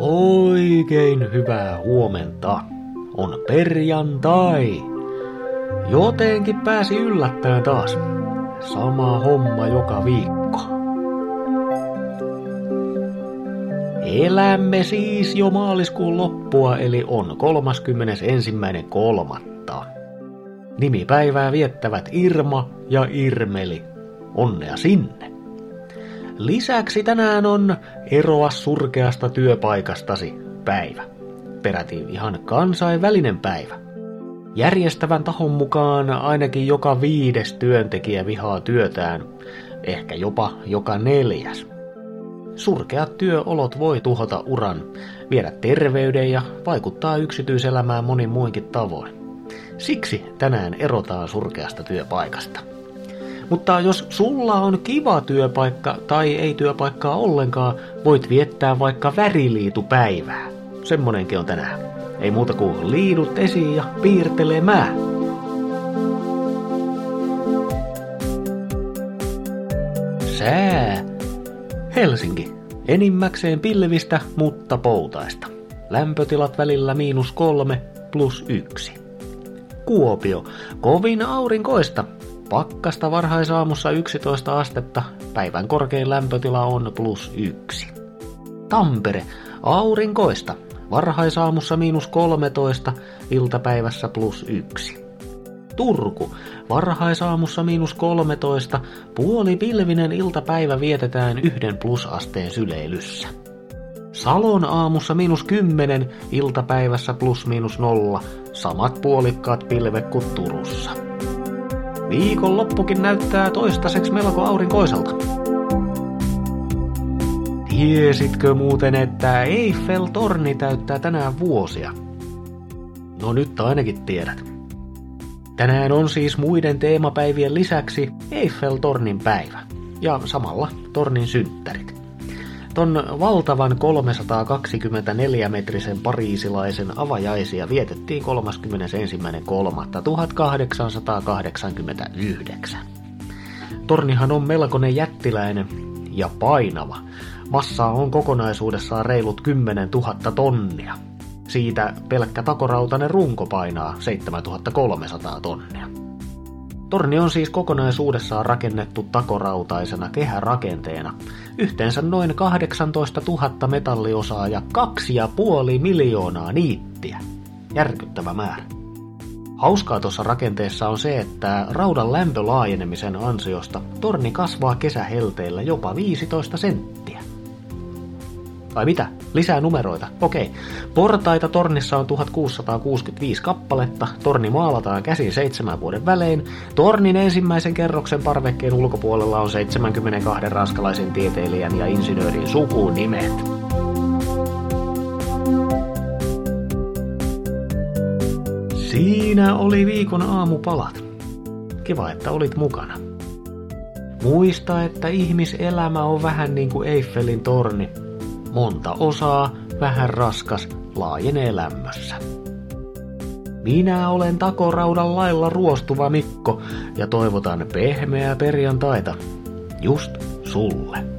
Oikein hyvää huomenta. On perjantai. Jotenkin pääsi yllättäen taas. Sama homma joka viikko. Elämme siis jo maaliskuun loppua, eli on 31.3. Nimipäivää viettävät Irma ja Irmeli. Onnea sinne! Lisäksi tänään on eroa surkeasta työpaikastasi päivä. Peräti ihan kansainvälinen päivä. Järjestävän tahon mukaan ainakin joka viides työntekijä vihaa työtään, ehkä jopa joka neljäs. Surkeat työolot voi tuhota uran, viedä terveyden ja vaikuttaa yksityiselämään monin muinkin tavoin. Siksi tänään erotaan surkeasta työpaikasta. Mutta jos sulla on kiva työpaikka tai ei työpaikkaa ollenkaan, voit viettää vaikka väriliitupäivää. Semmonenkin on tänään. Ei muuta kuin liidut esiin ja piirtelemään. Sää. Helsinki. Enimmäkseen pilvistä, mutta poutaista. Lämpötilat välillä miinus kolme plus yksi. Kuopio. Kovin aurinkoista, Pakkasta varhaisaamussa 11 astetta, päivän korkein lämpötila on plus 1. Tampere, aurinkoista, varhaisaamussa miinus 13, iltapäivässä plus 1. Turku, varhaisaamussa miinus 13, puoli pilvinen iltapäivä vietetään yhden plusasteen syleilyssä. Salon aamussa miinus 10, iltapäivässä plus miinus 0, samat puolikkaat pilvet kuin Turussa. Viikonloppukin näyttää toistaiseksi melko aurinkoiselta. Tiesitkö muuten, että Eiffel-torni täyttää tänään vuosia? No nyt ainakin tiedät. Tänään on siis muiden teemapäivien lisäksi Eiffel-tornin päivä ja samalla tornin synttärit. Ton valtavan 324-metrisen pariisilaisen avajaisia vietettiin 31.3.1889. Tornihan on melkoinen jättiläinen ja painava. Massa on kokonaisuudessaan reilut 10 000 tonnia. Siitä pelkkä takorautainen runko painaa 7300 tonnia. Torni on siis kokonaisuudessaan rakennettu takorautaisena kehärakenteena. Yhteensä noin 18 000 metalliosaa ja 2,5 miljoonaa niittiä. Järkyttävä määrä. Hauskaa tuossa rakenteessa on se, että raudan lämpölaajenemisen ansiosta torni kasvaa kesähelteillä jopa 15 senttiä. Vai mitä? Lisää numeroita. Okei. Portaita tornissa on 1665 kappaletta. Torni maalataan käsin seitsemän vuoden välein. Tornin ensimmäisen kerroksen parvekkeen ulkopuolella on 72 ranskalaisen tieteilijän ja insinöörin sukunimet. Siinä oli viikon aamupalat. Kiva, että olit mukana. Muista, että ihmiselämä on vähän niin kuin Eiffelin torni – monta osaa, vähän raskas, laajenee lämmössä. Minä olen takoraudan lailla ruostuva Mikko ja toivotan pehmeää perjantaita just sulle.